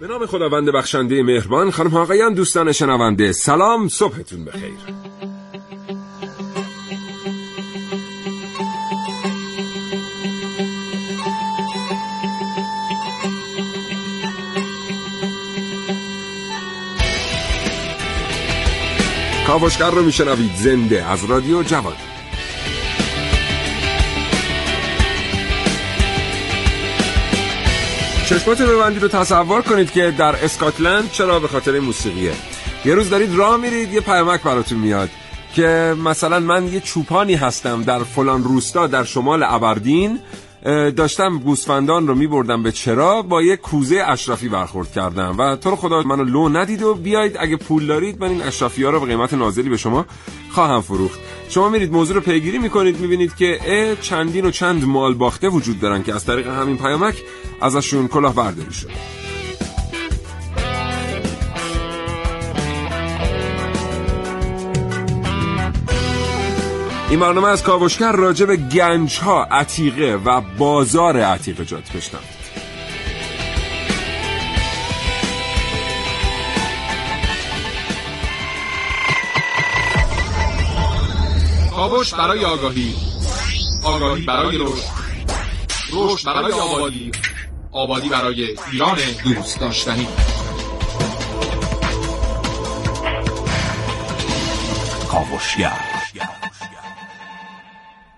به نام خداوند بخشنده مهربان خانم آقایان دوستان شنونده سلام صبحتون بخیر. کاوشگر رو میشنوید زنده از رادیو جوان. چشمات ببندید رو تصور کنید که در اسکاتلند چرا به خاطر موسیقیه. یه روز دارید راه میرید یه پیامک براتون میاد که مثلا من یه چوپانی هستم در فلان روستا در شمال ابردین داشتم گوسفندان رو میبردم به چرا با یه کوزه اشرافی برخورد کردم و تو رو خدا منو لو ندید و بیایید اگه پول دارید من این اشرافی ها رو به قیمت نازلی به شما خواهم فروخت. شما میرید موضوع رو پیگیری می‌کنید می‌بینید که چندین و چند مال باخته وجود دارن که از طریق همین پیامک ازشون کلاه برداری شد این برنامه از کاوشگر راجع به گنج ها عتیقه و بازار عتیقه جات بشنم کاوش برای آگاهی. آگاهی برای رشد. رشد برای آبادی. آبادی برای ایران دوست داشتنی. کاوشگر.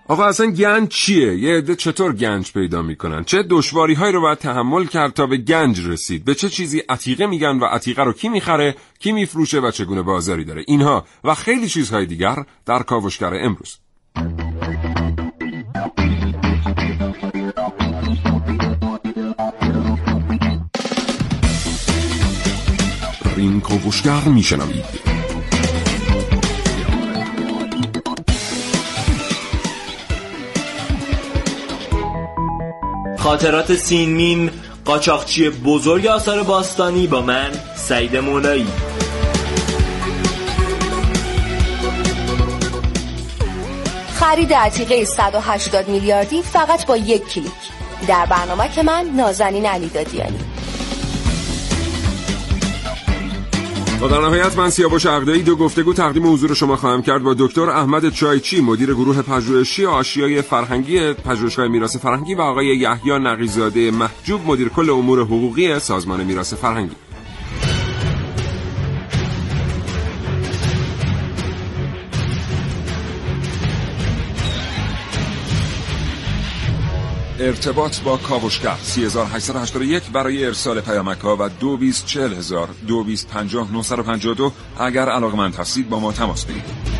آقا اصلا گنج چیه؟ یه عده چطور گنج پیدا می‌کنن؟ چه دشواری هایی رو باید تحمل کرد تا به گنج رسید؟ به چه چیزی عتیقه میگن و عتیقه رو کی می‌خره؟ کی میفروشه و چگونه بازاری داره؟ اینها و خیلی چیزهای دیگر در کاوشگر امروز این کاوشگر میشنوید خاطرات سینمیم قاچاقچی بزرگ آثار باستانی با من سعید مولایی. خرید عتیقه 180 میلیاردی فقط با یک کلیک. در برنامه که من نازنین علی دادیانی. و در نهایت من سیاوش عقدایی دو گفتگو تقدیم حضور شما خواهم کرد با دکتر احمد چایچی مدیر گروه پژوهشی آشیای فرهنگی پژوهشگاه میراث فرهنگی و آقای یحیی نقیزاده محجوب مدیر کل امور حقوقی سازمان میراث فرهنگی. ارتباط با کاوشگر. 3881 برای ارسال پیامک ها و 224000 2250 اگر علاقمند هستید با ما تماس بگیرید.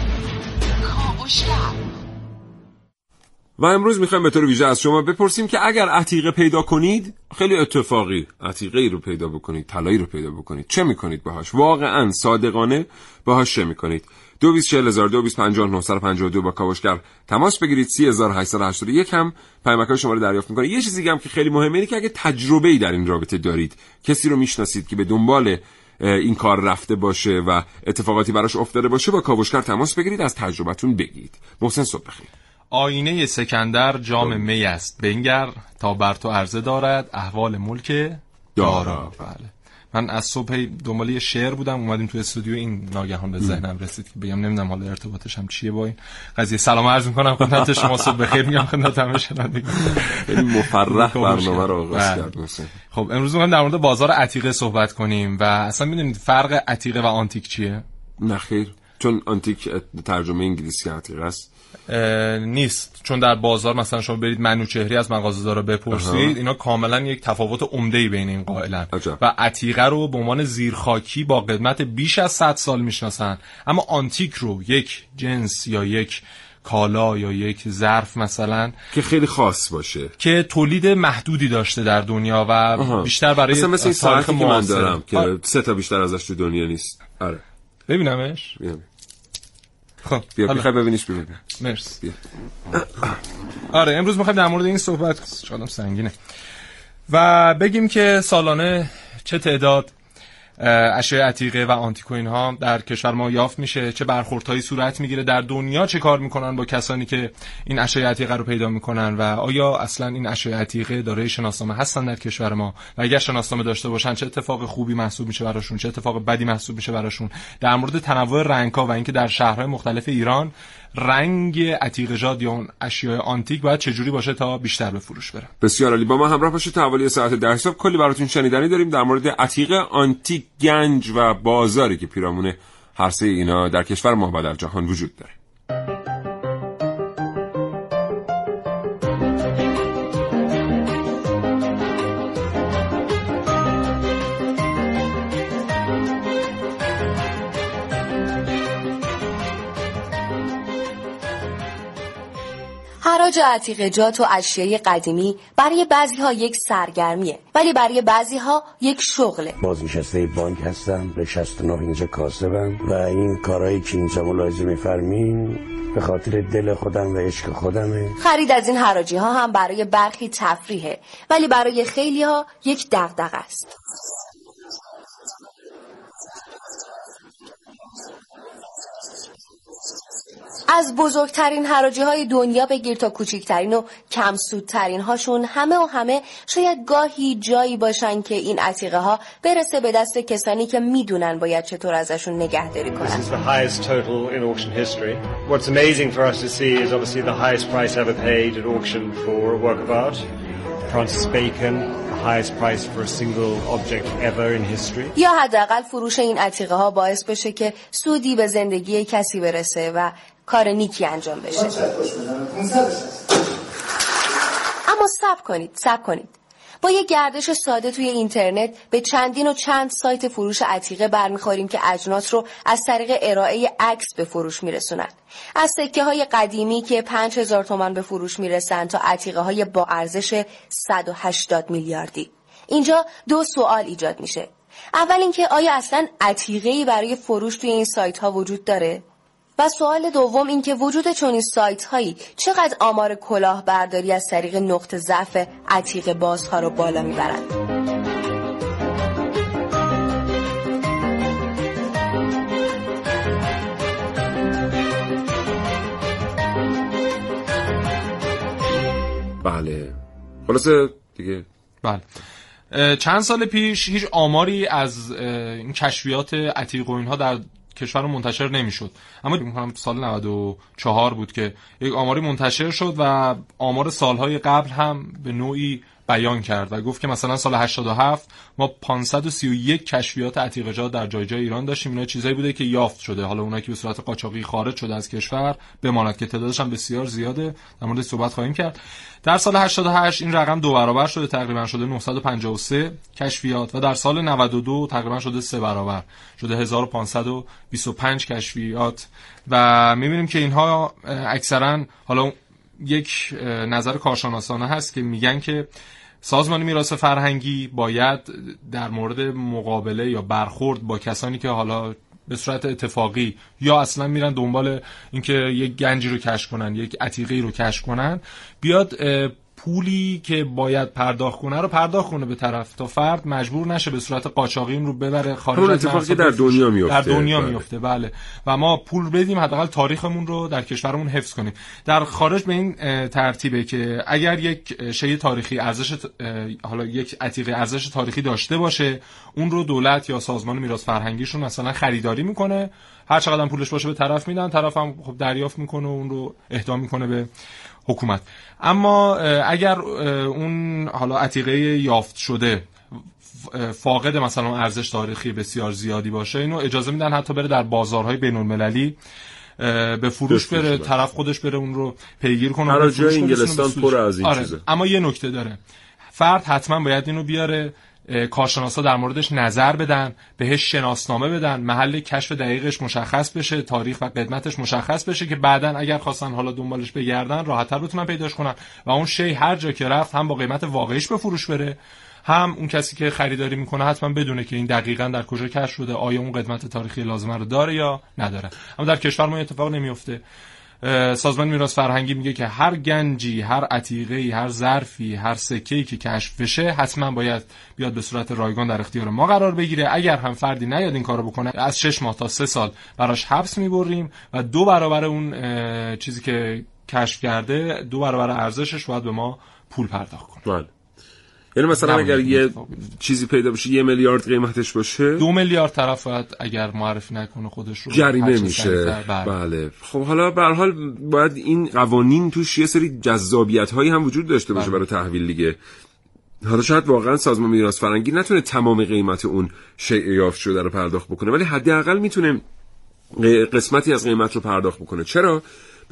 و امروز می‌خوایم به طور ویژه از شما بپرسیم که اگر عتیقه پیدا کنید خیلی اتفاقی عتیقه ای رو پیدا بکنید طلایی رو پیدا بکنید. چه می‌کنید باهاش؟ واقعا صادقانه باهاش چه می‌کنید؟ دو دو با کاوشگر تماس بگیرید. 3881 هم پیامک شما رو دریافت می‌کنه. یه چیزی هم که خیلی مهمه اینه که اگه تجربه ای در این رابطه دارید کسی رو می‌شناسید که به دنبال این کار رفته باشه و اتفاقاتی براش افتاده باشه با کاوشگر تماس بگیرید از تجربتون بگید محسن صبح بخیر. آینه سکندر جام می است. بنگر تا بر تو عرضه دارد احوال ملک دارا. بله. من از صبح دنبال یه شعر بودم اومدیم تو استودیو این ناگهان به ذهنم رسید که بگم نمی‌دونم حالا ارتباطش هم چیه با این قضیه. سلام عرض می‌کنم خدمت شما صبح بخیر میگم خدمت همه شنوندگان. خیلی مفرح خب، برنامه رو آغاز بله. کرد خب امروز می‌خوایم در مورد بازار عتیقه صحبت کنیم و اصلا می‌دونید فرق عتیقه و آنتیک چیه؟ نخیر چون آنتیک ترجمه انگلیسی عتیقه است. نیست. چون در بازار مثلا شما برید منوچهری از مغازه داره بپرسید اینا کاملا یک تفاوت عمده ای بین این قائلن. و عتیقه رو به عنوان زیرخاکی با قدمت بیش از 100 سال می‌شناسن. اما آنتیک رو یک جنس یا یک کالا یا یک ظرف مثلا که خیلی خاص باشه. که تولید محدودی داشته در دنیا و بیشتر برای مثلا مثل این ساعتی که من دارم که سه تا بیشتر ازش تو دنیا نیست. آره. ببینمش. خب بیا بخوای ببینیش ببین مرسی. آره امروز می‌خوایم در مورد این صحبت شادم سنگینه. و بگیم که سالانه چه تعداد اشیاء عتیقه و آنتیکو ها در کشور ما یافت میشه. چه برخوردهایی صورت می‌گیره در دنیا چه کار می‌کنن با کسانی که این اشیاء عتیقه رو پیدا می‌کنن و آیا اصلا این اشیاء عتیقه دارای شناسنامه هستن در کشور ما؟ و اگر شناسنامه داشته باشن چه اتفاق خوبی محسوب میشه براشون؟ چه اتفاق بدی محسوب میشه براشون؟ در مورد تنوع رنگ‌ها و اینکه در شهرهای مختلف ایران رنگ عتیق یا اون اشیاء آنتیک باید چجوری باشه تا بیشتر به فروش بره؟ بسیار عالی. با ما همراه باشید تا حوالی ساعت ده حساب کلی براتون شنیدنی داریم در مورد عتیق آنتیک گنج و بازاری که پیرامون هر سه اینا در کشور ما و در جهان وجود داره. حراج عتیقجات و اشیای قدیمی برای بعضی ها یک سرگرمیه ولی برای بعضی ها یک شغله. بازنشسته بانک هستم به 69 اینجا کاسبم و این کارهایی که اینجا ملاحظه میفرمین به خاطر دل خودم و عشق خودمه. خرید از این حراجی ها هم برای برخی تفریحه ولی برای خیلی ها یک دغدغه است. از بزرگترین حراجی های دنیا بگیر تا کوچکترین و کم سودترین هاشون همه و همه شاید گاهی جایی باشن که این عتیقه ها برسه به دست کسانی که می‌دونن باید چطور ازشون نگهداری کنن. What's amazing for us to see is obviously the highest price ever paid at auction for a work of art. Francis Bacon, the highest price for a single object ever in history. یا حداقل فروش این عتیقه ها باعث بشه که سودی به زندگی کسی برسه و کار نیکی انجام بشه. اما سب کنید سب کنید. با یه گردش ساده توی اینترنت به چندین و چند سایت فروش عتیقه برمیخوریم که اجناس رو از طریق ارائه عکس به فروش میرسونن. از سکه های قدیمی که 5000 تومان به فروش می‌رسن تا عتیقه های با ارزش 180 میلیاردی. اینجا دو سوال ایجاد میشه. اول اینکه آیا اصلا عتیقه برای فروش توی این سایت ها وجود داره؟ و سوال دوم اینکه وجود چنین سایت هایی چقدر آمار کلاهبرداری از طریق نقطه ضعف عتیق بازها رو بالا می‌برند؟ بله. خلاصه دیگه. بله. چند سال پیش هیچ آماری از این کشفیات عتیق و اینها در کشور منتشر نمی‌شد. اما می‌کنم سال 94 بود که یک آماری منتشر شد و آمار سالهای قبل هم به نوعی بیان کرد و گفت که مثلا سال 87 ما 531 کشفیات عتیقجات در جای جای ایران داشتیم. اینا چیزایی بوده که یافت شده. حالا اونایی که به صورت قاچاقی خارج شده از کشور بماند که تعدادش هم بسیار زیاده. در مورد صحبت خواهیم کرد. در سال 88 این رقم دو برابر شده. تقریبا شده 953 کشفیات و در سال 92 تقریبا شده سه برابر. شده 1525 کشفیات. و می‌بینیم که اینها اکثرا حالا یک نظر کارشناسانه هست که میگن که سازمان میراث فرهنگی باید در مورد مقابله یا برخورد با کسانی که حالا به صورت اتفاقی یا اصلا میرن دنبال اینکه یک گنجی رو کشف کنن یک عتیقی رو کشف کنن بیاد پولی که باید پرداخت کنه رو پرداخت کنه به طرف تا فرد مجبور نشه به صورت قاچاقی رو ببره خارج از اتفاقی در دنیا میفته. در دنیا بله. میفته بله. و ما پول بدیم حداقل تاریخمون رو در کشورمون حفظ کنیم. در خارج به این ترتیبه که اگر یک شی تاریخی ارزش حالا یک عتیقه ارزش تاریخی داشته باشه اون رو دولت یا سازمان میراث فرهنگیشون مثلا خریداری می‌کنه. هر چقدر پولش باشه به طرف میدن طرف هم خب دریافت می‌کنه و اون رو اهدا می‌کنه به حکومت. اما اگر اون حالا عتیقه یافت شده فاقد مثلا ارزش تاریخی بسیار زیادی باشه اینو اجازه میدن حتی بره در بازارهای بین المللی به فروش بره طرف خودش بره اون رو پیگیر کنه هر جای انگلستان پر از این آره. اما یه نکته داره. فرد حتما باید اینو بیاره. کارشناسا در موردش نظر بدن بهش شناسنامه بدن محل کشف دقیقش مشخص بشه تاریخ و قدمتش مشخص بشه که بعدا اگر خواستن حالا دنبالش بگردن راحتتر بتونن پیداش کنن. و اون شی هر جا که رفت هم با قیمت واقعیش به فروش بره هم اون کسی که خریداری می‌کنه حتما بدونه که این دقیقا در کجا کشف شده آیا اون قدمت تاریخی لازمه رو داره یا نداره. اما در کشور ما اتفاق نمیفته سازمان میراث فرهنگی میگه که هر گنجی هر عتیقه هر ظرفی هر سکه‌ای که کشف بشه حتما باید بیاد به صورت رایگان در اختیار ما قرار بگیره. اگر هم فردی نیاد این کارو بکنه از 6 ماه تا 3 سال براش حبس می‌بریم و دو برابر اون چیزی که کشف کرده دو برابر ارزشش باید به ما پول پرداخت کنه. بله. یعنی مثلا اگر یه چیزی پیدا بشه یه میلیارد قیمتش باشه دو میلیارد طرف اگر معرفی نکنه خودش رو جریمه میشه بله. بله. خب حالا به حال باید این قوانین توش یه سری جذابیت هایی هم وجود داشته باشه بله. برای تحویل دیگه. حالا شاید واقعا سازمان میراث فرنگی نتونه تمام قیمت اون شیء یافت شده رو پرداخت بکنه ولی حداقل می‌تونه قسمتی از قیمت رو پرداخت بکنه. چرا؟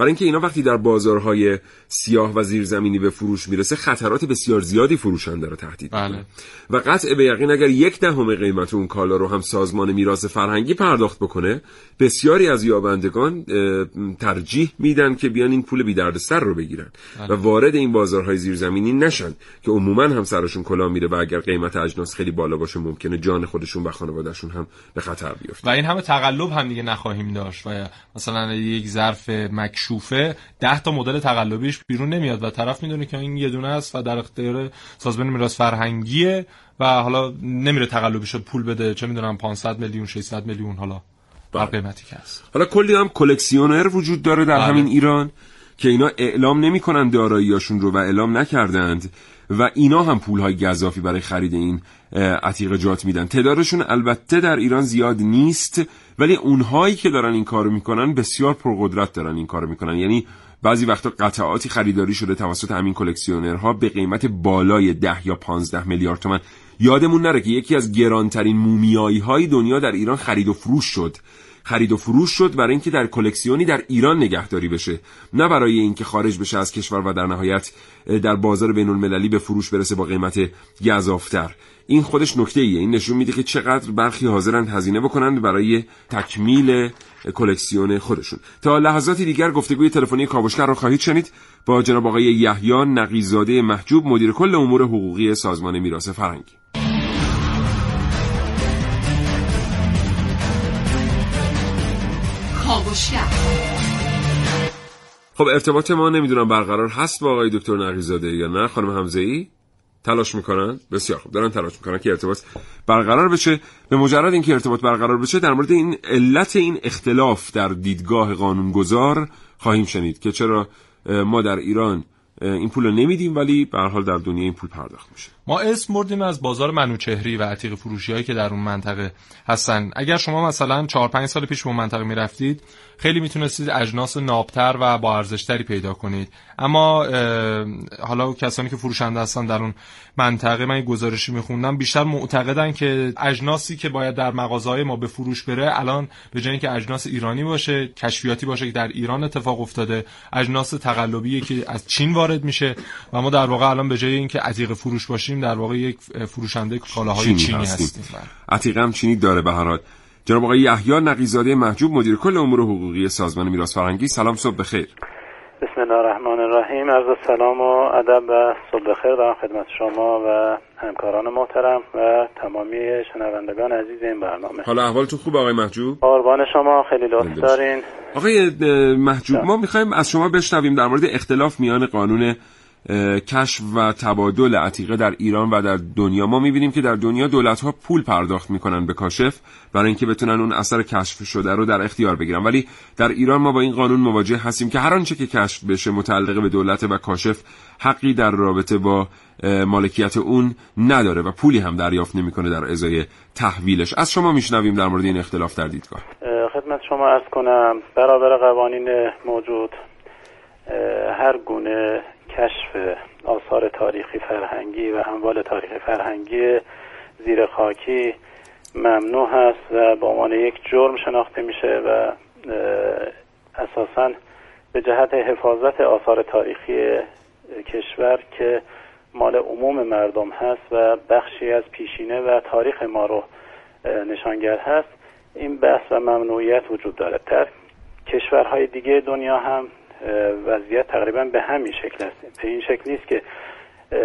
برای اینکه اینا وقتی در بازارهای سیاه و زیرزمینی به فروش می‌رسه خطرات بسیار زیادی فروشنده رو تهدید بله. و قطع به یقین اگر یک دهم قیمت اون کالا رو هم سازمان میراث فرهنگی پرداخت بکنه بسیاری از یابندگان ترجیح میدن که بیان این پول بی دردسر رو بگیرن بله. و وارد این بازارهای زیرزمینی نشن که عموما هم سرشون کلا میره و اگر قیمت اجناس خیلی بالا باشه ممکنه جان خودشون و خانوادهشون هم به خطر بیفته و این همه تقلب هم دیگه نخواهیم داشت و مثلا یک ظرف مکشوفه 10 تا مدل تقلبیش بیرون نمیاد و طرف می‌دونه که این یه دونه است و در اختیار سازمان میراث فرهنگیه و حالا نمیره تقلبیشو پول بده چه می‌دونم 500 میلیون 600 میلیون حالا بر بله. قیمتی که هست حالا کلی هم کلکسیونر وجود داره در بله. همین ایران که اینا اعلام نمی‌کنن داراییاشون رو و اعلام نکردند و اینا هم پول های گذافی برای خرید این عتیق جات میدن. تعدادشون البته در ایران زیاد نیست ولی اونهایی که دارن این کارو می‌کنن بسیار پرقدرت دارن این کارو می‌کنن. یعنی بعضی وقتا قطعاتی خریداری شده توسط همین کلکسیونرها به قیمت بالای ده یا 15 میلیارد تومن. یادمون نره که یکی از گرانترین مومیایی های دنیا در ایران خرید و فروش شد. خرید و فروش شد برای اینکه در کلکسیونی در ایران نگهداری بشه نه برای اینکه خارج بشه از کشور و در نهایت در بازار بین المللی به فروش برسه با قیمت گزافتر. این خودش نکته ایه این نشون میده که چقدر برخی حاضرند هزینه بکنند برای تکمیل کلکسیون خودشون. تا لحظاتی دیگر گفتگوی تلفنی کاوشگر را خواهید شنید. با جناب آقای یحیی نقیزاده محجوب مدیر کل امور حقوقی سازمان میراث فرهنگی. خب ارتباط ما نمی‌دونم برقرار هست با آقای دکتر نقیزاده یا نه. خانم حمزه ای تلاش می‌کنن؟ بسیار خوب دارن تلاش می‌کنن که ارتباط برقرار بشه. به مجرد اینکه ارتباط برقرار بشه در مورد این علت این اختلاف در دیدگاه قانونگذار خواهیم شنید که چرا ما در ایران این پول رو نمیدیم ولی به حال در دنیا این پول پرداخت میشه. ما اسم بردیم از بازار منوچهری و عتیق فروشی هایی که در اون منطقه هستن. اگر شما مثلا 4 5 سال پیش به اون منطقه می‌رفتید خیلی می‌تونستید اجناس نابتر و با ارزشتری پیدا کنید. اما حالا کسانی که فروشنده هستن در اون منطقه من گزارشی میخوندم بیشتر معتقدن که اجناسی که باید در مغازهای ما به فروش بره الان به جای اینکه اجناس ایرانی باشه کشفیاتی باشه که در ایران اتفاق افتاده اجناس تقلبی که از چین وارد میشه و ما در واقع الان به جای اینکه عتیق فروش باشیم در واقع یک فروشنده کالاهای چینی, چینی هستیم. عتیق هم چینی داره به هر حال. جناب آقای یحیی نقیزاده محجوب مدیر کل امور حقوقی سازمان میراث فرهنگی. سلام صبح بخیر. بسم الله الرحمن الرحیم. عرض سلام و ادب و صبح بخیر دارم خدمت شما و همکاران محترم و تمامی شنوندگان عزیز این برنامه. حالا احوالتون خوب آقای محجوب؟ قربان شما خیلی لطف دارین. آقای محجوب ما می‌خوایم از شما بشنویم در مورد اختلاف میان قانون کشف و تبادل عتیقه در ایران و در دنیا. ما می‌بینیم که در دنیا دولت ها پول پرداخت می‌کنن به کاشف برای اینکه بتونن اون اثر کشف شده رو در اختیار بگیرن. ولی در ایران ما با این قانون مواجه هستیم که هر آنچه که کشف بشه متعلق به دولت و کاشف حقی در رابطه با مالکیت اون نداره و پولی هم دریافت نمی‌کنه در ازای تحویلش. از شما میشنویم در مورد این اختلاف در دیدگاه. خدمت شما ارز کنم برابر قوانین موجود هر گونه کشف آثار تاریخی فرهنگی و اموال تاریخی فرهنگی زیر خاکی ممنوع هست و به عنوان یک جرم شناخته میشه و اساسا به جهت حفاظت آثار تاریخی کشور که مال عموم مردم هست و بخشی از پیشینه و تاریخ ما رو نشانگر هست این بحث و ممنوعیت وجود دارد. در کشورهای دیگه دنیا هم وضعیت تقریبا به همین شکل است. به این شکل نیست که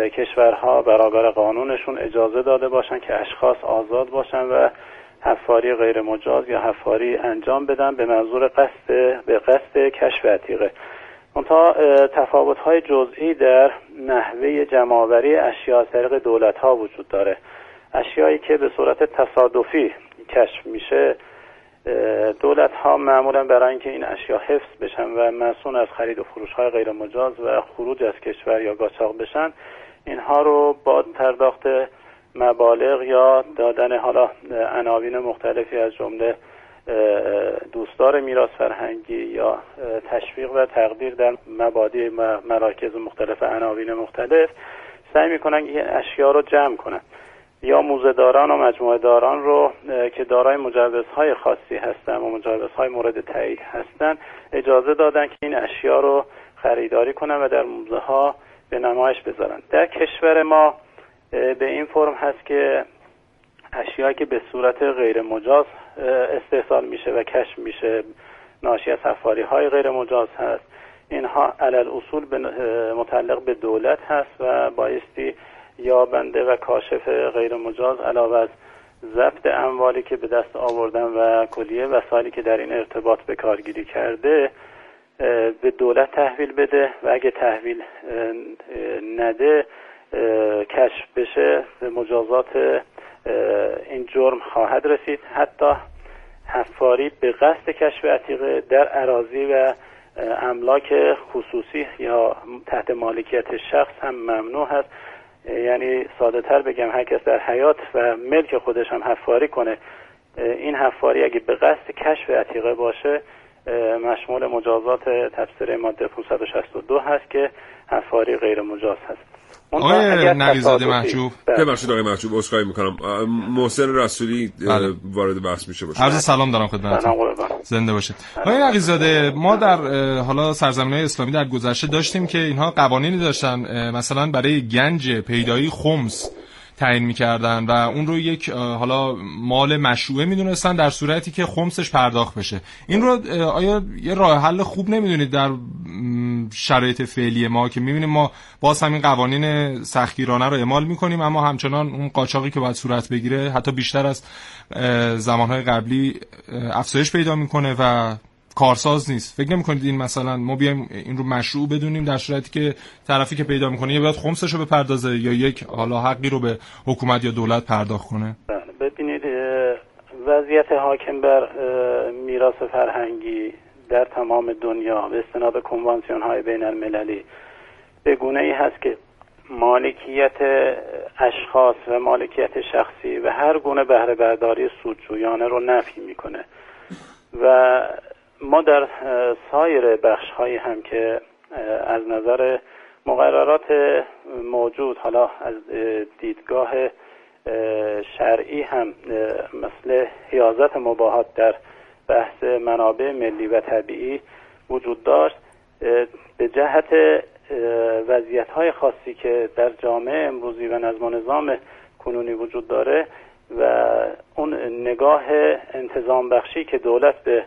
کشورها برابر قانونشون اجازه داده باشن که اشخاص آزاد باشن و حفاری غیر مجاز یا حفاری انجام بدن به منظور قصد به قصد کشف عتیقه. منتها تفاوت های جزئی در نحوه جمعآوری اشیا از طریق دولت ها وجود داره. اشیایی که به صورت تصادفی کشف میشه دولت ها معمولا برای اینکه این اشیا حفظ بشن و مسئول از خرید و فروش های غیر مجاز و خروج از کشور یا قاچاق بشن اینها رو با پرداخت مبالغ یا دادن حالا عناوین مختلفی از جمله دوستدار میراث فرهنگی یا تشویق و تقدیر در مبادی مراکز مختلف عناوین مختلف سعی می‌کنن این اشیا رو جمع کنن. یا موزه داران و مجموعه داران رو که دارای مجوزهای خاصی هستن و مجوزهای مورد تایید هستن اجازه دادن که این اشیا رو خریداری کنن و در موزه ها به نمایش بذارن. در کشور ما به این فرم هست که اشیایی که به صورت غیر مجاز استحصال میشه و کشف میشه ناشی از حفاری های غیر مجاز هست. اینها علل اصول متعلق به دولت هست و بایستی یابنده و کاشف غیر مجاز علاوه از ضبط اموالی که به دست آوردن و کلیه وسایلی که در این ارتباط به کارگیری کرده به دولت تحویل بده و اگه تحویل نده کشف بشه به مجازات این جرم خواهد رسید. حتی حفاری به قصد کشف عتیقه در عراضی و املاک خصوصی یا تحت مالکیت شخص هم ممنوع هست. یعنی ساده تر بگم هر کس در حیات و ملک خودش هم حفاری کنه این حفاری اگه به قصد کشف عتیقه باشه مشمول مجازات تفسیر ماده 562 هست که حفاری غیر مجاز هست. آقای نقیزاده محجوب. بله. ببخشید آقای محجوب عذرخواهی می‌کنم. محسن رسولی بله. وارد بحث میشه باشه. عرض سلام دارم خدمتتون. زنده باشید. آقای نقیزاده ما در حالا سرزمین اسلامی در گذشته داشتیم که اینها قوانینی داشتن مثلا برای گنج پیدایی خمس. تعیین می‌کردن و اون رو یک حالا مال مشروعه می‌دونستن در صورتی که خمسش پرداخت بشه. این رو آیا یه راه حل خوب نمی‌دونید در شرایط فعلی ما که می‌بینیم ما باز همین قوانین سختگیرانه رو اعمال می‌کنیم اما همچنان اون قاچاقی که باید صورت بگیره حتی بیشتر از زمانهای قبلی افزایش پیدا می‌کنه و کارساز نیست. فکر نمی‌کنید این مثلا ما بیایم این رو مشروع بدونیم در صورتی که طرفی که پیدا می‌کنه یا باید خمسش رو بپردازه یا یک حالا حقی رو به حکومت یا دولت پرداخت کنه؟ بله ببینید وضعیت حاکم بر میراث فرهنگی در تمام دنیا به استناد کنوانسیون های بین المللی به گونه ای هست که مالکیت اشخاص و مالکیت شخصی و هر گونه بهره برداری سودجویانه رو نفی می‌کنه. و ما در سایر بخش هایی هم که از نظر مقررات موجود حالا از دیدگاه شرعی هم مثل حیازت مباهات در بحث منابع ملی و طبیعی وجود داشت به جهت وضعیت های خاصی که در جامعه امروزی و نظم و نظام کنونی وجود داره و اون نگاه انتظام بخشی که دولت به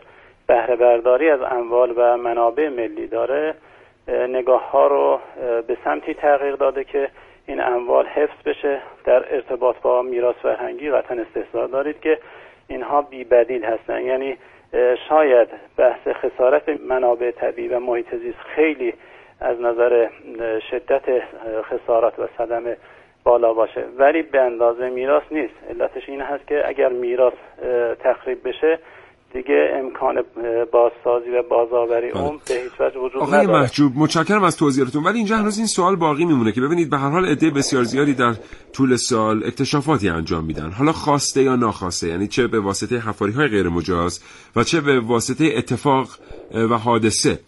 بهره برداری از اموال و منابع ملی داره نگاه ها رو به سمتی تغییر داده که این اموال حفظ بشه. در ارتباط با میراث فرهنگی قطعا استحضار دارید که اینها بی بدیل هستن. یعنی شاید بحث خسارت منابع طبیعی و محیط زیست خیلی از نظر شدت خسارات و صدمه بالا باشه. ولی به اندازه میراث نیست. علتش این هست که اگر میراث تخریب بشه دیگه امکان بازسازی و بازآوری بله. اون به هیچ وجه وجود آقای نداره. محجوب متشکرم از توضیحاتتون. ولی اینجا هنوز این سوال باقی میمونه که ببینید به هر حال عده بسیار زیادی در طول سال اکتشافاتی انجام میدن. حالا خواسته یا ناخواسته یعنی چه به واسطه حفاری های غیر مجاز و چه به واسطه اتفاق و حادثه.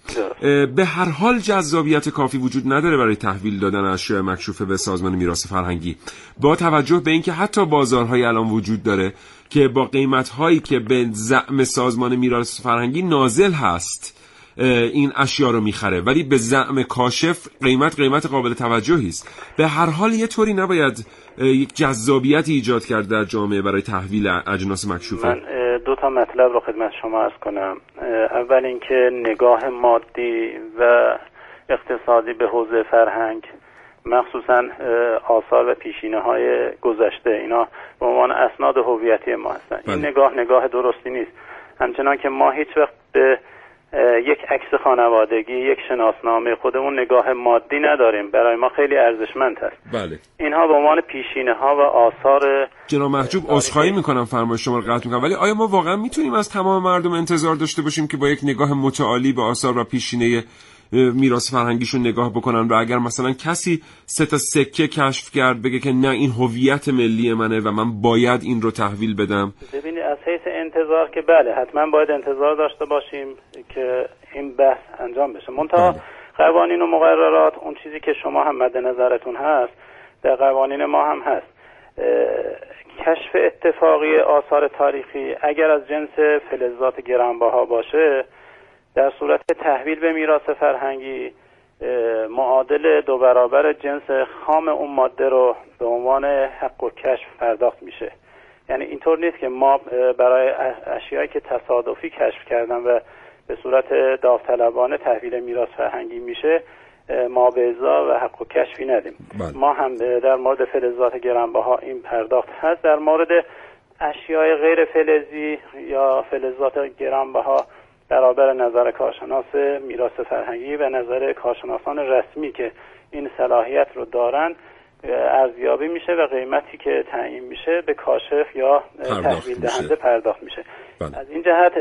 به هر حال جذابیت کافی وجود نداره برای تحویل دادن اشیاء مکشوفه به سازمان میراث فرهنگی. با توجه به اینکه حتی بازارهای الان وجود داره که با قیمت هایی که به زعم سازمان میراث فرهنگی نازل هست این اشیا رو می‌خره. ولی به زعم کاشف قیمت قیمت قابل توجهی است. به هر حال یه طوری نباید یک جذابیتی ایجاد کرد در جامعه برای تحویل اجناس مکشوفه. من دو تا مطلب رو خدمت شما ارز کنم. اول اینکه نگاه مادی و اقتصادی به حوزه فرهنگ مخصوصا آثار و پیشینه های گذشته. اینا به عنوان اسناد هویتی ما هستن. این بله. نگاه نگاه درستی نیست. همچنان که ما هیچ وقت به یک عکس خانوادگی یک شناسنامه خودمون نگاه مادی نداریم. برای ما خیلی ارزشمند هست بله. اینها به عنوان پیشینه ها و آثار جناب محجوب عذرخواهی می‌کنم فرمایش شما رو قطع می‌کنم. ولی آیا ما واقعا می‌تونیم از تمام مردم انتظار داشته باشیم که با یک نگاه متعالی به آثار و پیشینه میراث فرهنگیشون نگاه بکنن و اگر مثلا کسی سه تا سکه کشف کرد بگه که نه این هویت ملی منه و من باید این رو تحویل بدم. ببینید از حیث انتظار که بله حتما باید انتظار داشته باشیم که این بحث انجام بشه. منتها بله. قوانین و مقررات اون چیزی که شما هم مد نظرتون هست در قوانین ما هم هست. کشف اتفاقی آثار تاریخی اگر از جنس فلزات گرانبها باشه در صورت تحویل به میراث فرهنگی معادل دو برابر جنس خام اون ماده رو به عنوان حق و کشف پرداخت میشه. یعنی اینطور نیست که ما برای اشیایی که تصادفی کشف کردن و به صورت داوطلبانه تحویل میراث فرهنگی میشه ما به و حق و کشفی ندیم. بله. ما هم در مورد فلزات گرانبها این پرداخت هست. در مورد اشیای غیر فلزی یا فلزات گرانبها برابر نظر کارشناس میراث فرهنگی و نظر کارشناسان رسمی که این صلاحیت رو دارن ارزیابی میشه و قیمتی که تعیین میشه به کاشف یا تحویل. دهنده پرداخت میشه بله. از این جهت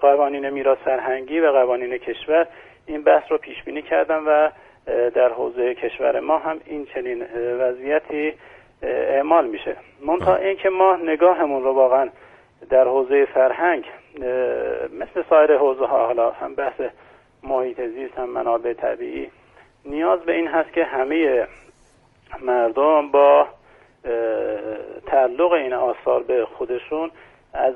قوانین میراث فرهنگی و قوانین کشور این بحث رو پیش بینی کردن و در حوزه کشور ما هم این چنین وضعیتی اعمال میشه منتها بله. اینکه ما نگاهمون رو واقعا در حوزه فرهنگ مثل سایر حوزه ها حالا هم بحث محیط زیست هم منابع طبیعی نیاز به این هست که همه مردم با تعلق این آثار به خودشون از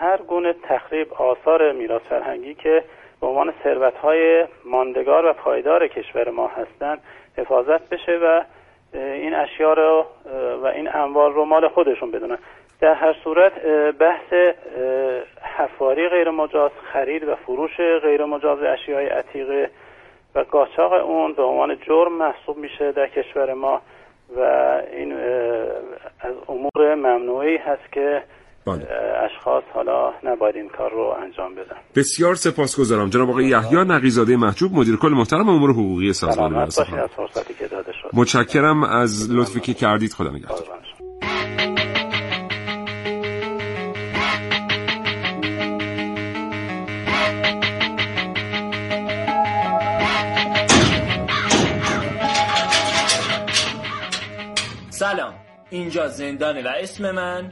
هر گونه تخریب آثار میراث فرهنگی که به عنوان ثروت های ماندگار و پایدار کشور ما هستند حفاظت بشه و این اشیا رو و این اموال رو مال خودشون بدونن. در هر صورت بحث حفاری غیر مجاز خرید و فروش غیر مجاز اشیای عتیقه و قاچاق اون به عنوان جرم محسوب میشه در کشور ما و این از امور ممنوعی هست که بله. اشخاص حالا نباید این کار رو انجام بدن. بسیار سپاسگزارم. جناب آقای یحیی نقیزاده محجوب مدیر کل محترم امور حقوقی سازمان شد. متشکرم از لطفی که کردید. خدا نگهدار. اینجا زندانه و اسم من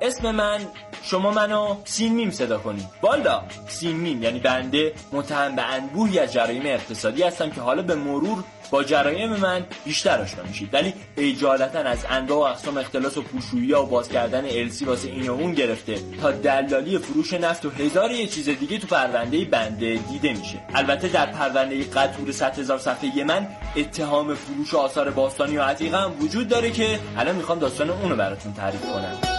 اسم من شما منو سین میم صدا کنید والا سین میم یعنی بنده متهم به انبوهی از جرایم اقتصادی هستم که حالا به مرور با جرایم من بیشتر آشنا میشید. ولی اجالتا از انواع و اقسام اختلاس و پوشویی و باز کردن السی واسه این و اون گرفته تا دلالی فروش نفت و هزار یه چیز دیگه تو پرونده بنده دیده میشه. البته در پرونده قطور 100 هزار صفحه من اتهام فروش آثار باستانی و عتیقه هم وجود داره که الان می‌خوام داستان اونو براتون تعریف کنم.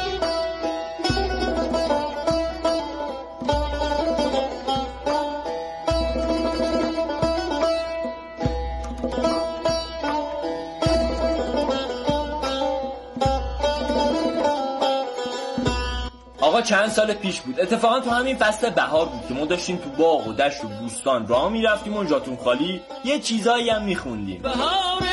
آقا چند سال پیش بود. اتفاقا تو همین فصل بهار بود که ما داشتیم تو باغ و دشت و بوستان راه می‌رفتیم و جاتون خالی. یه چیزایی هم میخوندیم. بهار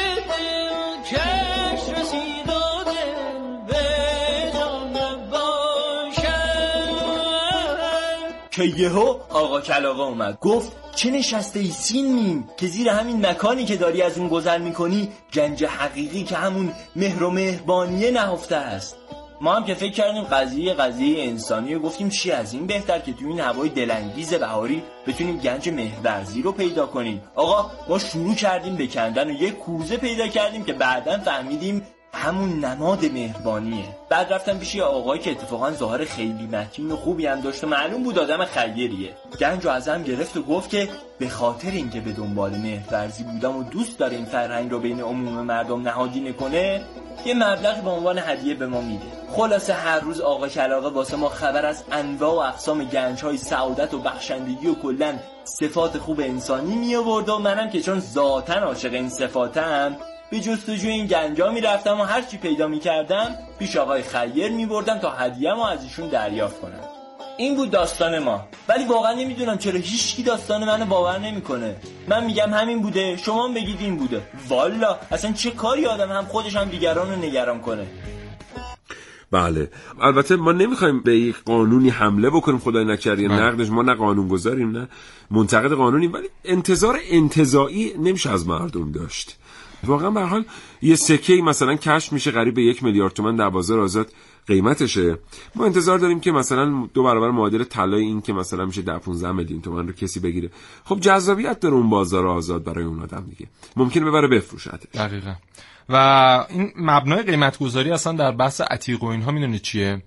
که یهو آقا کلاقا اومد. گفت چه نشسته ای سین میم که زیر همین مکانی که داری از اون گذر می‌کنی گنج حقیقی که همون مهر و مهربانیه نهفته است. ما هم که فکر کردیم قضیه قضیه انسانی و گفتیم چی از این بهتر که تو این هوای دلانگیز بهاری بتونیم گنج مهرورزی رو پیدا کنیم. آقا ما شروع کردیم به کندن و یه کوزه پیدا کردیم که بعدا فهمیدیم همون نماد مهربانیه. بعد رفتم پیش یه آقایی که اتفاقا ظاهر خیلی متین و خوبی هم داشت و معلوم بود آدم خیریه. گنج رو ازم گرفت و گفت که به خاطر اینکه به دنبال مهرورزی بودم و دوست داره این فرهنگ رو بین عموم مردم نهادینه کنه یه مبلغی به عنوان هدیه به ما میده. خلاصه هر روز آقا کلاقه واسه ما خبر از انواع و اقسام گنج های سعادت و بخشندگی و کلا صفات خوب انسانی می آورد و منم که چون ذاتا عاشق این صفاتم به جستجوی این گنجا می‌رفتم و هر چی پیدا می‌کردم پیش آقای خیر میبردم تا هدیه ما از ایشون دریافت کنم. این بود داستان ما. ولی واقعا نمی‌دونم چرا هیچکی داستان منو باور نمی‌کنه. من میگم همین بوده شما هم بگید این بوده. والا اصلا چه کاری آدم هم خودش هم دیگران رو نگران کنه؟ بله. البته ما نمی‌خوایم به یک قانونی حمله بکنیم خدای نکرده بله. نقدش. ما نه قانون گذاریم نه منتقد قانونیم ولی انتظار انتظایی نمیشه از مردم داشت. واقعا به حال یه سکه مثلا کشف میشه قریب به یک میلیارد تومن در بازار آزاد قیمتشه. ما انتظار داریم که مثلا دو برابر معادل طلای این که مثلا میشه 10 15 میلیون تومن رو کسی بگیره. خب جذابیت داره اون بازار آزاد برای اون آدم دیگه. ممکنه ببره بفروشتش دقیقا. و این مبنای قیمت گذاری اصلا در بحث عتیق و اینها می‌دونید چیه؟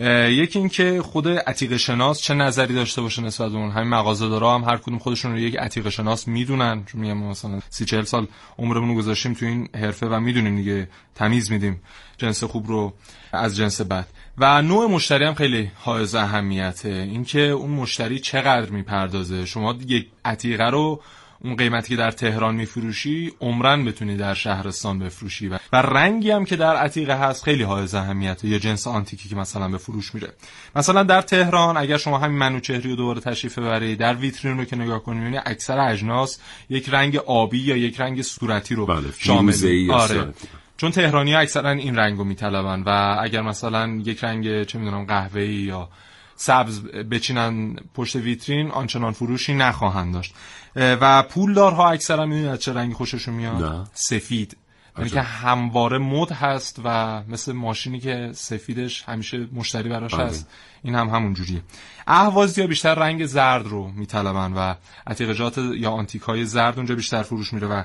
یکی اینکه خود عتیق شناس چه نظری داشته باشه نسبت به اون؟ همین مغازه دارا هم هر کدوم خودشون رو یک عتیق شناس می‌دونن. چون میگم مثلا سی چهل سال عمرمون رو گذاشتیم تو این حرفه و می‌دونیم دیگه تمیز میدیم جنس خوب رو از جنس بد. و نوع مشتری هم خیلی حائز اهمیته. اینکه اون مشتری چقدر می‌پردازه؟ شما یک عتیقه رو اون قیمتی که در تهران میفروشی عمرن بتونی در شهرستان بفروشی. و, و رنگی هم که در عتیقه هست خیلی حائز اهمیته. یا جنس آنتیکی که مثلا به فروش میره. مثلا در تهران اگر شما همین منوچهری رو دوباره تشریف ببرید در ویترین رو که نگاه کنید می‌بینی اکثر اجناس یک رنگ آبی یا یک رنگ صورتی رو بله، شامل آره. چون تهرانی ها اکثرا این رنگو میطلبن و اگر مثلا یک رنگ چه می‌دونم قهوه‌ای یا سبز بچینن پشت ویترین آنچنان فروشی نخواهند داشت. و پولدارها اکثرا می‌دونید از چه رنگی خوششون میاد. سفید. یعنی. که همواره مد هست و مثل ماشینی که سفیدش همیشه مشتری براش بله. هست این هم همون جوریه اهوازی ها بیشتر رنگ زرد رو میطلبن و عتیقجات یا آنتیک های زرد اونجا بیشتر فروش میره و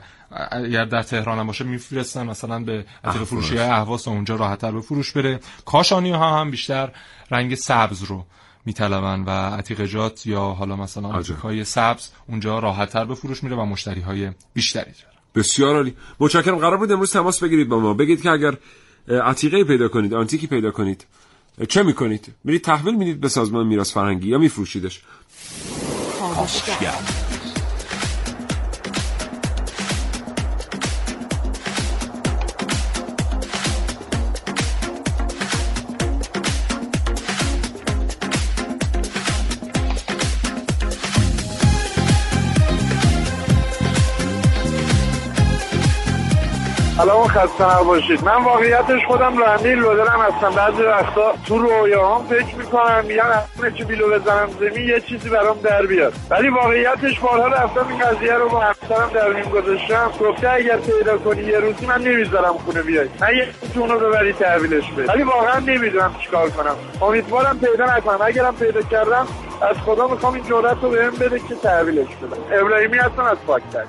اگر در تهران هم باشه میفرستن مثلا به عتیق. فروشی های اهواز اونجا راحتتر به فروش بره کاشانی ها هم بیشتر رنگ سبز رو میطلبن و عتیقجات یا حالا مثلا آنتیک های سبز اونجا راحتتر به فروش میره و مشتری های بیشتری داره بسیار عالی. متشکرم. قرار بود امروز تماس بگیرید با ما. بگید که اگر عتیقه پیدا کنید آنتیکی پیدا کنید چه می‌کنید؟ میرید تحویل می‌دید به سازمان میراث فرهنگی یا میفروشیدش؟ سلام خسته نباشید. من واقعیتش خودم رحمیل لودرم هستم. بعضی وقتا تو رویاهام فکر می‌کنم میگن همه چی بیلو بزنم زمین یه چیزی برام در بیاد. ولی واقعیتش بارها رفتم این قضیه رو با همسرم در میون گذاشتم. گفته اگر پیدا کنی یه روزی من نمی‌ذارم خونه بیای. نه یه جونو ببری تحویلش بده. ولی واقعا نمی‌دونم چیکار کنم. امیدوارم پیدا نکنم. اگرم پیدا کردم از خدا می‌خوام این جرأت رو بهم بده که تحویلش بدم. ابراهیمی هستم از پاکتش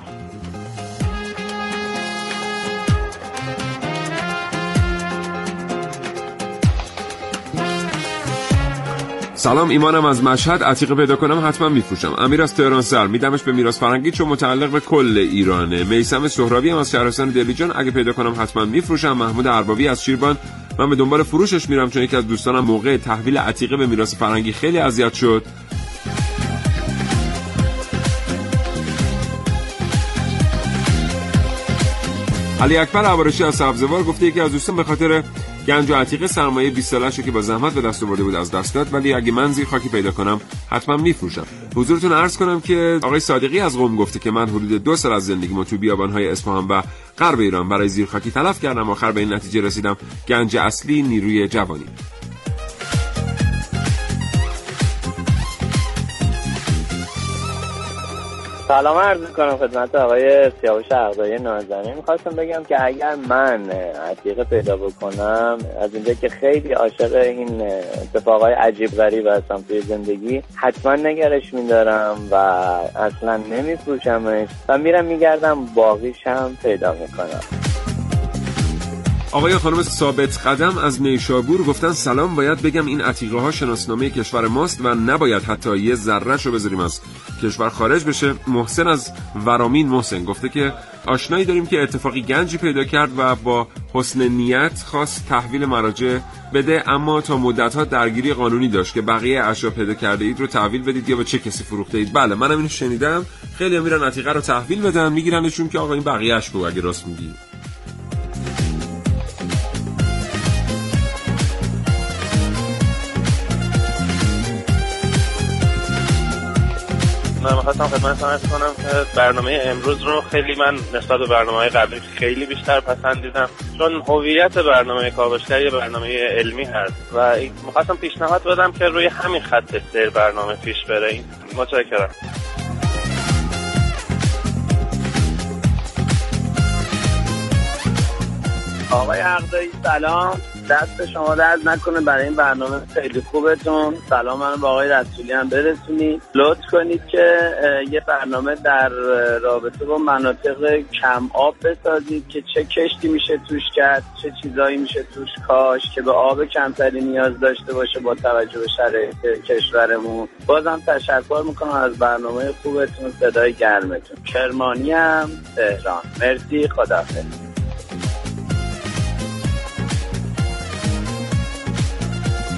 سلام ایمانم از مشهد. عتیقه پیدا کنم حتما میفروشم. امیر از تهران سر. میدمش به میراث فرهنگی چون متعلق به کل ایرانه. میسم سهرابی هم از شهرستان دلیجان اگه پیدا کنم حتما میفروشم. محمود اربابی از شیربان. من به دنبال فروشش میرم چون یکی از دوستانم موقع تحویل عتیقه به میراث فرهنگی خیلی اذیت شد. علی اکبر عوارشی از سبزوار گفته یکی از دوستان به خاطر گنج و عتیقه سرمایه 20 سالش که با زحمت به دست آورده بود از دست داد ولی اگه من زیر خاکی پیدا کنم حتما میفروشم. حضورتون عرض کنم که آقای صادقی از قم گفته که من حدود دو سال از زندگیمو تو بیابانهای اصفهان و غرب ایران برای زیر خاکی تلف کردم. آخر به این نتیجه رسیدم گنج اصلی نیروی جوانی. سلام عرض کنم خدمت آقای سیاوش عقدایی نازنین. می‌خواستم بگم که اگر من عتیقه پیدا بکنم از اینجا که خیلی عاشق این اتفاقای عجیب غریب هستم توی زندگی حتما نگرش میدارم و اصلا نمیفروشمش و میرم میگردم باقیش هم پیدا می‌کنم. آقای خانم ثابت قدم از نیشابور گفتن سلام باید بگم این عتیقه ها شناسنامه کشور ماست و نباید حتی یه ذره رو بذاریم از کشور خارج بشه. محسن از ورامین محسن گفته که آشنایی داریم که اتفاقی گنجی پیدا کرد و با حسن نیت خواست تحویل مراجع بده اما تا مدت ها درگیری قانونی داشت که بقیه اشیا پیدا کرده اید رو تحویل بدید یا به چه کسی فروخته اید؟ بله منم اینو شنیدم. خیلی میرن عتیقه رو تحویل بدن میگیرنشون که آقا این بقیه‌اش رو اگه راست میگی. من می‌خواستم خدمتتون ارز کنم که برنامه امروز رو خیلی من نسبت به برنامه قبلی خیلی بیشتر پسندیدم. چون هویت برنامه کاوشگر یه برنامه علمی هست و می‌خواستم پیشنهاد بدم که روی همین خط سیر برنامه پیش بره. این متشکرم. آقای عقدایی سلام. دست شما درد نکنه برای این برنامه خیلی خوبتون. سلام من با آقای رسولی هم برسونید. لطف کنید که یه برنامه در رابطه با مناطق کم آب بسازید که چه کشتی میشه توش کرد چه چیزایی میشه توش کاش که به آب کمتری نیاز داشته باشه با توجه به شرایط کشورمون. بازم تشکر می‌کنم از برنامه خوبتون صدای گرمتون. کرمانی هم تهران. مرسی خداحافظ.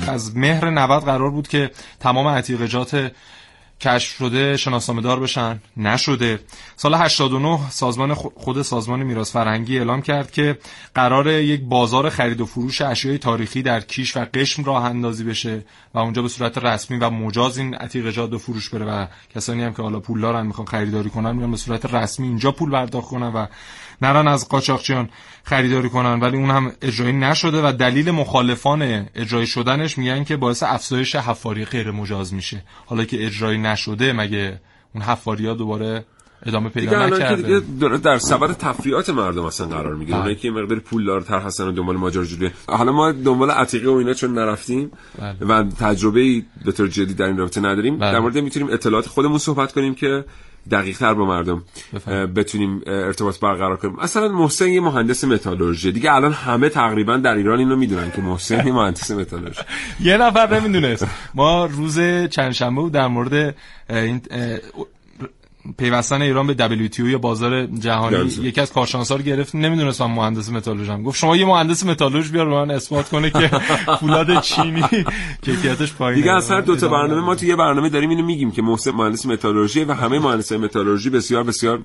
از مهر 90 قرار بود که تمام عتیقجات کشف شده شناسنامه دار بشن. نشده. سال 89 سازمان خود سازمان میراث فرهنگی اعلام کرد که قرار یک بازار خرید و فروش اشیای تاریخی در کیش و قشم راه اندازی بشه و اونجا به صورت رسمی و مجاز این عتیقجات به فروش بره و کسانی هم که حالا پول دارن می‌خوان خریداری کنن میرن به صورت رسمی اینجا پول پرداخت کنن و نرن از قاچاقچیان خریداری کنن ولی اون هم اجرایی نشده و دلیل مخالفان اجرایی شدنش میگن که باعث افزایش حفاری غیر مجاز میشه. حالا که اجرایی نشده مگه اون حفاری ها دوباره ادامه دیگه پیدا نکرده دیگه داره در سبد تفریعات مردم اصلا قرار می‌گیره بله. اونایی که مقدار پول دارتر هستن و دنبال ماجراجویی حالا ما دنبال عتیقه و اینا چون نرفتیم بله. و تجربه ای به طور جدی در این رابطه نداریم بله. در مورد می‌تونیم اطلاعات خودمون صحبت کنیم که دقیق تر با مردم. اه، بتونیم ارتباط برقرار کنیم مثلا محسن یه مهندس متالورژی دیگه الان همه تقریبا در ایران اینو می‌دونن که محسن یه مهندس متالورژی یه نفر نمی‌دونست ما روز چند شنبه در مورد این پیوستن ایران به WTO یا بازار جهانی درسته. یکی از کارشناسا رو گرفت نمی‌دونست من مهندس متالورژم گفت شما یه مهندس متالورژ بیار من اثبات کنه که فولاد چینی کیفیتش پایینه دیگه هر دو تا برنامه. ما تو یه برنامه داریم اینو میگیم که محسن مهندس متالورژی و همه مهندسای متالورژی بسیار بسیار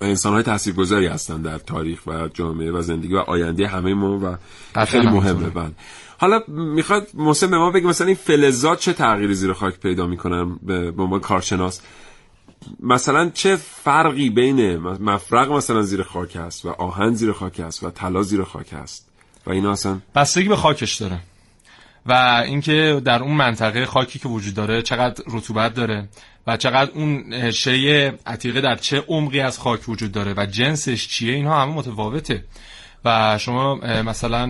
انسان‌های تاثیرگذاری هستن در تاریخ و جامعه و زندگی و آینده همه ما و خیلی مهمه. بله حالا می‌خواد محسن به ما بگه مثلا این فلزات چه تغییری زیر خاک پیدا می‌کنن به عنوان کارشناس مثلا چه فرقی بین مفرق مثلا زیر خاک هست و آهن زیر خاک هست و طلا زیر خاک هست؟ و اینا اصلا؟ بستگی به خاکش داره. و اینکه در اون منطقه خاکی که وجود داره چقدر رطوبت داره و چقدر اون شیء عتیقه در چه عمقی از خاک وجود داره و جنسش چیه اینها همه متفاوته. و شما مثلا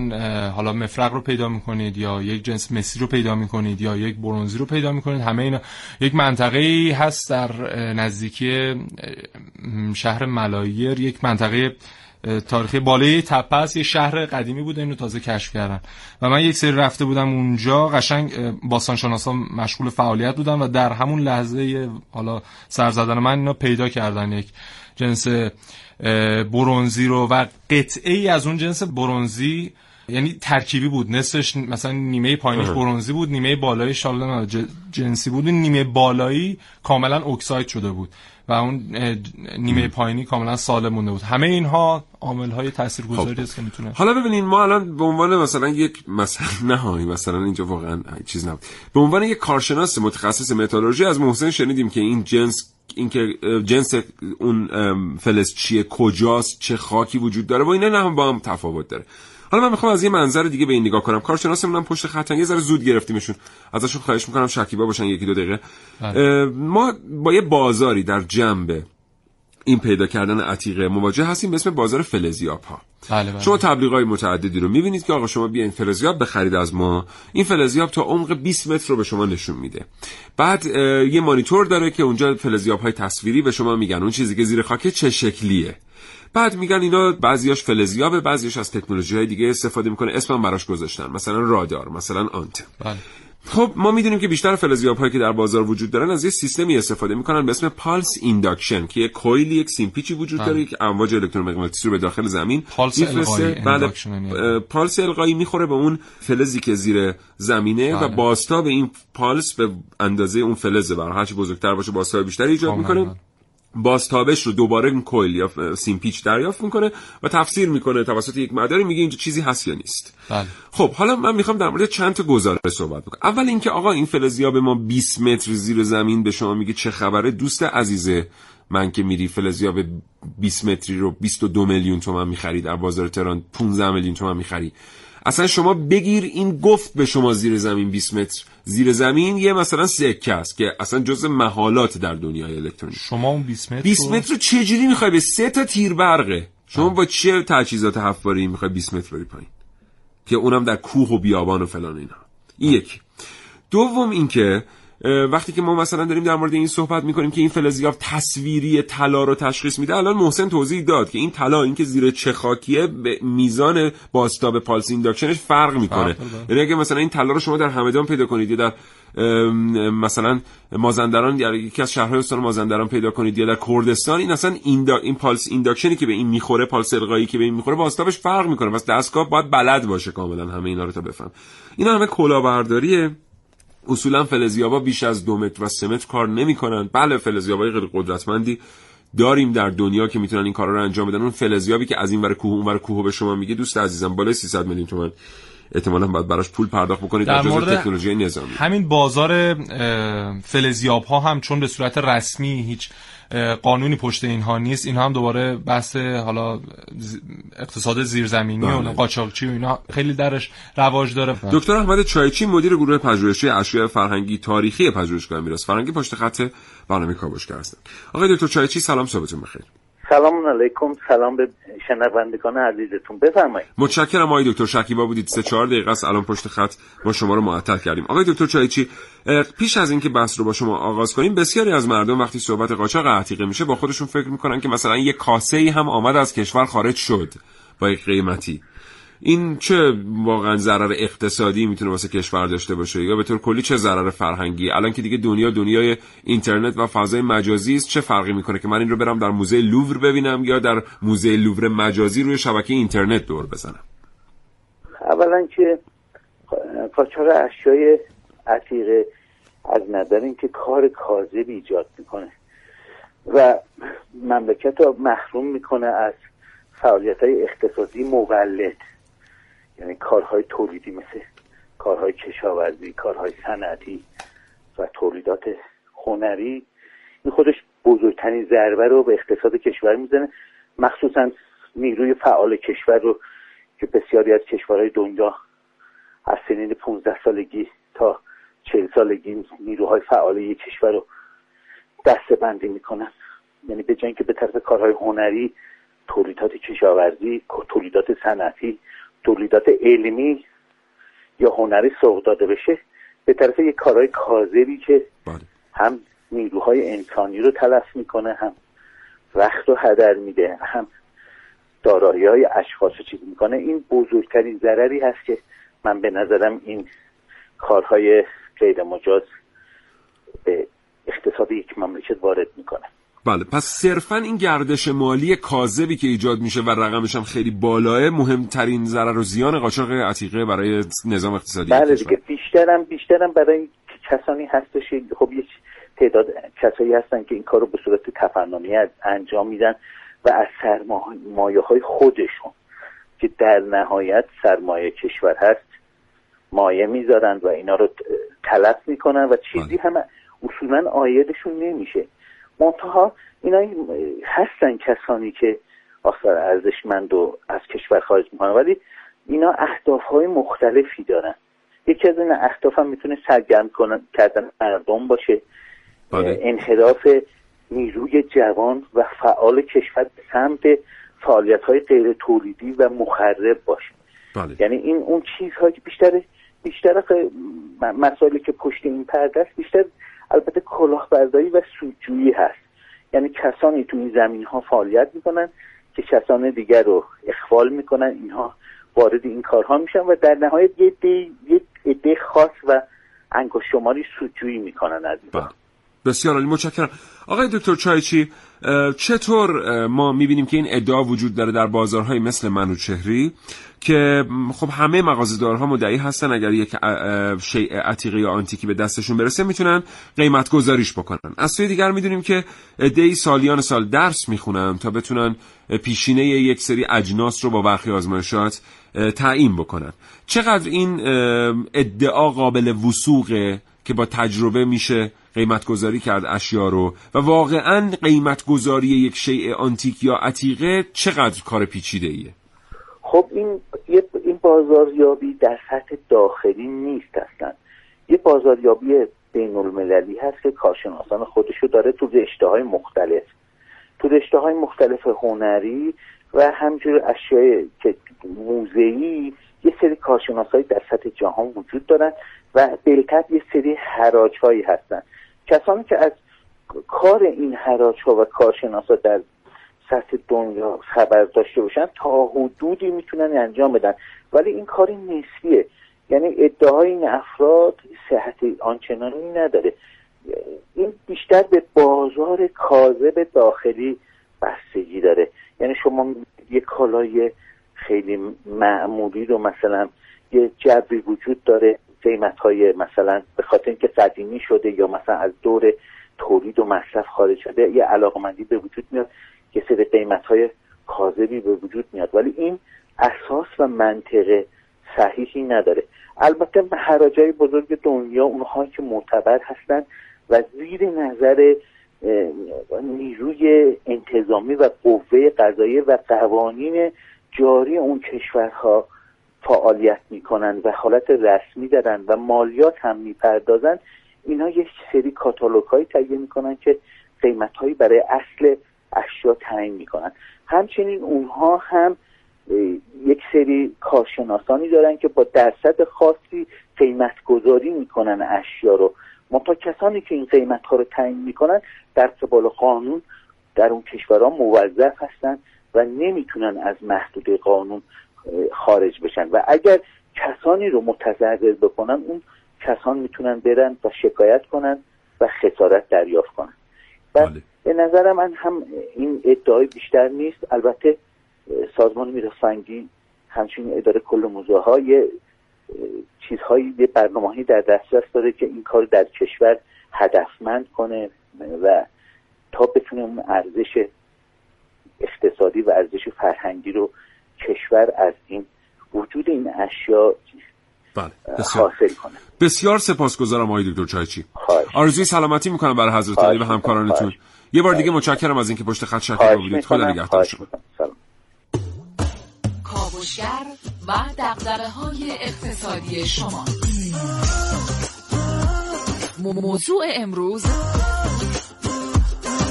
حالا مفرق رو پیدا می‌کنید یا یک جنس مسی رو پیدا می‌کنید یا یک برونزی رو پیدا می‌کنید همه اینا یک منطقه ای هست در نزدیکی شهر ملایر یک منطقه تاریخی بالای تپه است یه شهر قدیمی بوده اینو تازه کشف کردن. و من یک سری رفته بودم اونجا قشنگ باستانشناسا مشغول فعالیت بودن و در همون لحظه حالا سر زدن من اینا پیدا کردن یک جنس برونزی رو و قطعه ای از اون جنس برونزی یعنی ترکیبی بود. نصفش مثلا نیمه پایینیش آها. برونزی بود نیمه بالاییش حالا ج- جنسی بود. نیمه بالایی کاملا oxide شده بود و اون نیمه پایینی کاملا سالم مونده بود. همه اینها عامل های تاثیرگذاری است که می‌تونه حالا ببینین ما الان به عنوان مثلا یک مثلا نهایی مثلا اینجا واقعا چیز نبود. به عنوان یک کارشناس متخصص متالورژی از محسن شنیدیم که این جنس اینکه جنس اون فلز چیه کجاست چه خاکی وجود داره و اینا نه هم با هم تفاوت داره. حالا من می‌خوام از یه منظر دیگه به این نگاه کنم. کارشناسمون هم پشت خطن یه ذره زود گرفتیمشون. ازشون خواهش می‌کنم شکیبا باشن یکی دو دقیقه. بله. ما با یه بازاری در جنبه این پیدا کردن عتیقه مواجه هستیم به اسم بازار فلزیاب ها. بله بله. شما تبلیغ های متعددی رو می‌بینید که آقا شما بیاین فلزیاب بخرید از ما. این فلزیاب تا عمق 20 متر رو به شما نشون میده. بعد یه مانیتور داره که اونجا فلزیاب های تصویری به شما میگن. اون چیزی که زیر خاک چه شکلیه؟ بعد میگن اینا بعضیاش فلزیابه بعضیاش از تکنولوژی های دیگه استفاده می‌کنه. اسمم براش گذاشتن. مثلا رادار مثلا آنتن. بله. خب ما می‌دونیم که بیشتر فلزیاب هایی که در بازار وجود دارن از یه سیستمی استفاده می‌کنن به اسم pulse induction که یک coil یک سیمپیچی وجود داره که امواج الکترومغناطیسی رو به داخل زمین پالس. القایی، بله induction یعنی. پالس القایی می‌خوره به اون فلزی که زیر زمینه و بله. بازتاب این پالس به اندازه اون فلزه بر هرچی بزرگتر باشه بازتاب بیشتری ایجاد. می‌کنه بازتابش رو دوباره کویل یا سیمپیچ دریافت می‌کنه و تفسیر می‌کنه توسط یک مداری میگه اینجا چیزی هست یا نیست. بله. خب حالا من می‌خوام در مورد چند تا گزاره صحبت بکنم. اول اینکه آقا این فلزیاب ما 20 متر زیر زمین به شما میگه چه خبره؟ دوست عزیزه من که میری فلزیاب 20 متری رو 22 میلیون تومن می‌خری در بازار تهران 15 میلیون تومن می‌خری. اصلا شما بگیر این گفت به شما زیر زمین 20 متر. زیر زمین یه مثلا سکه است که اصلا جز محالات در دنیای الکترونیک. شما اون 20 متر 20 رو- متر رو چجوری می‌خوای به سه تا تیر برقه؟ شما با چه تجهیزات حفاری می‌خوای 20 متر بری پایین؟ که اونم در کوه و بیابان و فلان اینا. این یک دوم اینکه وقتی که ما مثلا داریم در مورد این صحبت می‌کنیم که این فلزیاب تصویری طلا رو تشخیص میده الان محسن توضیح داد که این طلا اینکه زیر چه خاکیه به میزان بازتاب pulse induction ش فرق می‌کنه. یعنی اگه مثلا این طلا رو شما در همدان پیدا کنید یا در مثلا مازندران یا یکی از شهرهای استان مازندران پیدا کنید یا در کردستان این اصلا این, این pulse induction ی که به این می‌خوره پالس القایی که به این می‌خوره بازتابش فرق می‌کنه. پس دستگاه باید بلد باشه کاملا همه اینا رو تا بفهمه. اینا همه کلاهبرداریه. اصولا فلزیابا بیش از دو متر و سه متر کار نمی‌کنن. بله فلزیابای خیلی قدرتمندی داریم در دنیا که می‌تونن این کارا رو انجام بدن. اون فلزیابی که از این ور کوه اون ور کوه به شما میگه دوست عزیزم بالای 300 میلیون تومان. احتمالاً باید براش پول پرداخت بکنید در مورد تکنولوژی نظامی. همین بازار فلزیاب ها هم چون به صورت رسمی هیچ قانونی پشت اینها نیست. اینها هم دوباره بحث حالا اقتصاد زیرزمینی و بله. قاچاقچی و اینا خیلی درش رواج داره. دکتر احمد چایچی مدیر گروه پژوهشی اشیاء فرهنگی تاریخی پژوهشگاه میراث فرهنگی پشت خط برنامه کاوشگر هستن آقای دکتر چایچی سلام صبحتون بخیر. سلام علیکم سلام به شنوندگان عزیزتون. بفرمایید. متشکرم آقای دکتر شکیبا بودید سه چهار دقیقه است. الان پشت خط ما شما رو معطل کردیم. آقای دکتر چایچی پیش از اینکه بحث رو با شما آغاز کنیم بسیاری از مردم وقتی صحبت قاچاق عتیقه میشه با خودشون فکر می‌کنن که مثلا یه کاسه ای هم آمد از کشور خارج شد با یک قیمتی. این چه واقعا ضرر اقتصادی می‌تونه واسه کشور داشته باشه؟ یا به طور کلی چه ضرر فرهنگی؟ الان که دیگه دنیا دنیای اینترنت و فضای مجازی است چه فرقی می‌کنه که من این رو برم در موزه لوور ببینم یا در موزه لوور مجازی روی شبکه اینترنت دور بزنم؟ اولا که قاچاق اشیای عتیقه از نظر اینکه کار کاذب ایجاد می‌کنه و مملکت رو محروم می‌کنه از فعالیت های اقتصادی مولد. یعنی کارهای تولیدی مثل کارهای کشاورزی کارهای صنعتی و تولیدات هنری این خودش بزرگترین ضربه رو به اقتصاد کشور می‌زنه. مخصوصا نیروی فعال کشور رو که بسیاری از کشورهای دنیا از سنین 15 سالگی تا 40 سالگی نیروهای فعال یک کشور رو دسته بندی می‌کنن. یعنی به جای که به طرف کارهای هنری تولیدات کشاورزی تولیدات صنعتی تولیدات علمی یا هنری سوق داده بشه به طرف یک کارهای کاذبی که هم نیروهای انسانی رو تلف می‌کنه هم وقت رو هدر میده هم دارایی های اشخاص رو چیز می‌کنه. این بزرگترین ضرری هست که من به نظرم این کارهای غیر مجاز به اقتصاد یک مملکت وارد می‌کنه. بله پس صرفا این گردش مالی کاذبی که ایجاد میشه و رقمش هم خیلی بالاه مهمترین ضرر و زیان قاچاق عتیقه برای نظام اقتصادی بله. دیگه بیشترم بیشترم برای کسانی هستش خب یک تعداد کسایی هستن که این کار رو به صورت تفننی انجام میدن و از سرمایه های خودشون که در نهایت سرمایه کشور هست مایه می‌ذارن و اینا رو تلف می‌کنن و چیزی هم اصولا آیدشون نمیشه منتها اینا هستن کسانی که آثار ارزشمند و از کشور خارج می‌کنن. ولی اینا اهداف های مختلفی دارن. یکی از این اهداف هم می‌تونه سرگرم کردن مردم باشه. انحراف نیروی جوان و فعال کشور به سمت فعالیت های غیر تولیدی و مخرب باشه. بله. یعنی این اون چیزهایی که بیشتر بیشتر مسائلی که پشت این پرده است بیشتر البته کلاهبرداری و سودجویی هست. یعنی کسانی تو این زمین ها فعالیت می‌کنن که کسان دیگر رو اخوال می‌کنن. اینها وارد این کارها میشن و در نهایت یه یه عده خاص و انگشت شماری سودجویی می‌کنن از این. بسیار عالی. متشکرم. آقای دکتر چایچی چطور ما می‌بینیم که این ادعا وجود داره در بازارهای مثل منوچهری؟ که خب همه مغازه‌دارها مدعی هستن اگر یک شیء عتیقه یا آنتیکی به دستشون برسه می‌تونن قیمت گذاریش بکنن. از سوی دیگر می‌دونیم که عده‌ای سالیان سال درس می‌خونن تا بتونن پیشینه یک سری اجناس رو با برخی آزمایشات تعیین بکنن. چقدر این ادعا قابل وسوقه که با تجربه میشه قیمت گذاری کرد اشیا رو و واقعا قیمت گذاری یک شیء آنتیک یا عتیقه چقدر کار پیچیده ایه خب این این بازاریابی در سطح داخلی نیست اصلا. یه بازاریابی بین المللی هست که کارشناسان خودشو داره تو رشته های مختلف. تو رشته های مختلف هنری و همجور اشیاء که موزهی یه سری کارشناس در سطح جهان وجود دارن و بالکت یه سری حراج هایی هستن. کسانی که از کار این حراج ها و کارشناس در سطح دنیا خبر داشته باشن تا حدودی می‌تونن انجام بدن. ولی این کاری نسبیه. یعنی ادعای این افراد صحت آنچنانی نداره. این بیشتر به بازار کاذب داخلی بستگی داره. یعنی شما یه کالای خیلی معمولی رو مثلا یه جبری وجود داره قیمت های مثلا به خاطر اینکه قدیمی شده یا مثلا از دور تولید و مصرف خارج شده یه علاقمندی به وجود میاد. یه سری قیمت های کاذبی به وجود میاد. ولی این اساس و منطقه صحیحی نداره. البته حراجای بزرگ دنیا اونهایی که معتبر هستن و زیر نظر نیروی انتظامی و قوه قضاییه و قوانین جاری اون کشورها فعالیت می‌کنن و حالت رسمی دارن و مالیات هم می‌پردازن اینا یک سری کاتالوگ هایی تهیه می‌کنن که قیمت هایی برای اصل اشیا تعیین می‌کنن. همچنین اونها هم یک سری کارشناسانی دارن که با درصد خاصی قیمت گذاری می‌کنن اشیا رو. منتها کسانی که این قیمت ها رو تعیین می‌کنن در قبال قانون در اون کشورها موظف هستن و نمی‌تونن از محدوده قانون خارج بشن. و اگر کسانی رو متضرر بکنن اون کسان می‌تونن برن و شکایت کنن و خسارت دریافت کنن. و به نظر من هم این ادعای بیشتر نیست. البته سازمان میرسنگی همچنین اداره کل موزه های چیزهایی یه برنامه‌ای در دسترس داره که این کار در کشور هدفمند کنه و تا بتونه اون ارزش اقتصادی و ارزش فرهنگی رو کشور از این وجود این اشیا بله بسیار, حاصل کنه بسیار سپاسگزارم آقای دکتر چایچی. آرزوی سلامتی می‌کنم برای حضرت علی و همکارانتون. یه بار دیگه متشکرم از اینکه پشت خط شکر بودید. خدا نگهدار شما. کاوشگر و های اقتصادی شما. موضوع امروز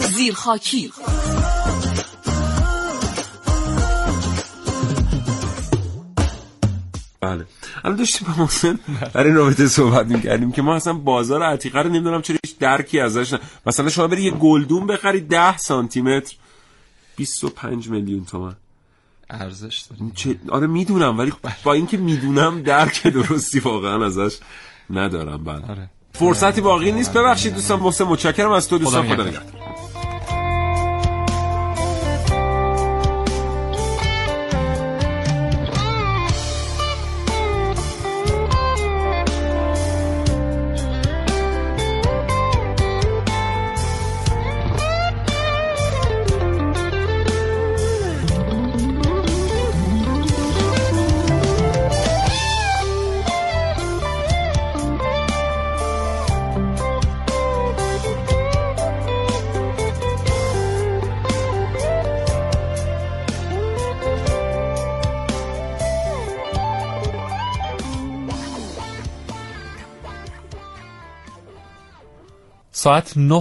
زیرخاکی. بله. الان داشتیم با محسن در این رابطه صحبت می‌کردیم که ما اصلا بازار عتیقه رو نمی‌دونم چرا هیچ درکی ازش نه مثلا شما بری یه گلدون بخری 10 سانتی متر 25 میلیون تومن. ارزش داره. چه... آره می‌دونم ولی با اینکه می‌دونم درک درستی واقعا ازش ندارم بله. آره. فرصتی باقی نیست. ببخشید دوستان محسن متشکرم از تو دوستان خدا نگهدار. نگهدار ساعت نه